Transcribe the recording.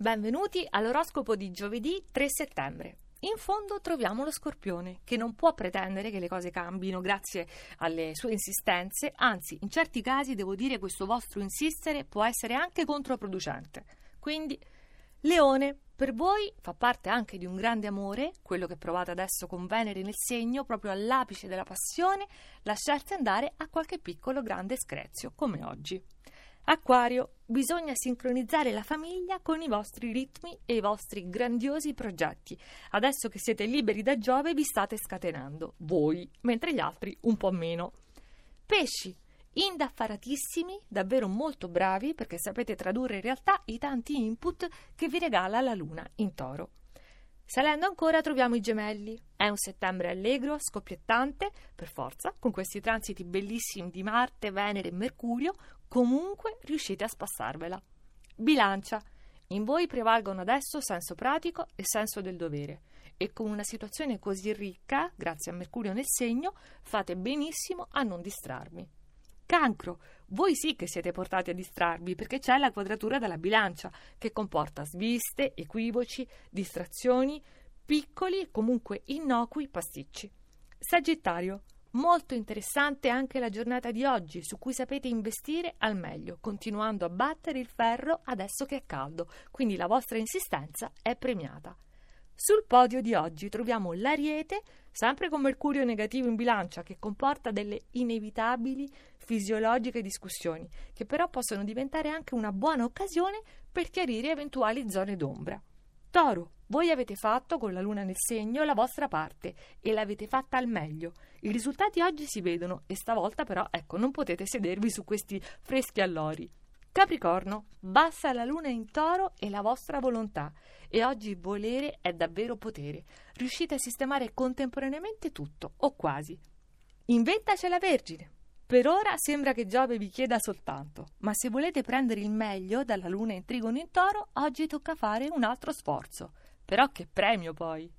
Benvenuti all'oroscopo di giovedì 3 settembre. In fondo troviamo lo scorpione, che non può pretendere che le cose cambino grazie alle sue insistenze, anzi, in certi casi devo dire questo vostro insistere può essere anche controproducente. Quindi, Leone, per voi fa parte anche di un grande amore, quello che provate adesso con Venere nel segno, proprio all'apice della passione, lasciarsi andare a qualche piccolo grande screzio, come oggi. Acquario, bisogna sincronizzare la famiglia con i vostri ritmi e i vostri grandiosi progetti. Adesso che siete liberi da Giove vi state scatenando, voi, mentre gli altri un po' meno. Pesci, indaffaratissimi, davvero molto bravi perché sapete tradurre in realtà i tanti input che vi regala la luna in toro. Salendo ancora troviamo i gemelli. È un settembre allegro, scoppiettante, per forza, con questi transiti bellissimi di Marte, Venere e Mercurio, comunque riuscite a spassarvela. Bilancia. In voi prevalgono adesso senso pratico e senso del dovere e con una situazione così ricca, grazie a Mercurio nel segno, fate benissimo a non distrarmi. Cancro, voi sì che siete portati a distrarvi perché c'è la quadratura della bilancia che comporta sviste, equivoci, distrazioni, piccoli e comunque innocui pasticci. Sagittario, Molto interessante anche la giornata di oggi, su cui sapete investire al meglio, continuando a battere il ferro adesso che è caldo, quindi la vostra insistenza è premiata. Sul podio di oggi troviamo l'Ariete, sempre con Mercurio negativo in bilancia, che comporta delle inevitabili fisiologiche discussioni, che però possono diventare anche una buona occasione per chiarire eventuali zone d'ombra. Toro, voi avete fatto con la luna nel segno la vostra parte e l'avete fatta al meglio. I risultati oggi si vedono e stavolta però, ecco, non potete sedervi su questi freschi allori. Capricorno, bassa la luna in toro e la vostra volontà e oggi volere è davvero potere. Riuscite a sistemare contemporaneamente tutto, o quasi. Inventaci la Vergine. Per ora sembra che Giove vi chieda soltanto, ma se volete prendere il meglio dalla luna in trigono in toro, oggi tocca fare un altro sforzo. Però che premio poi!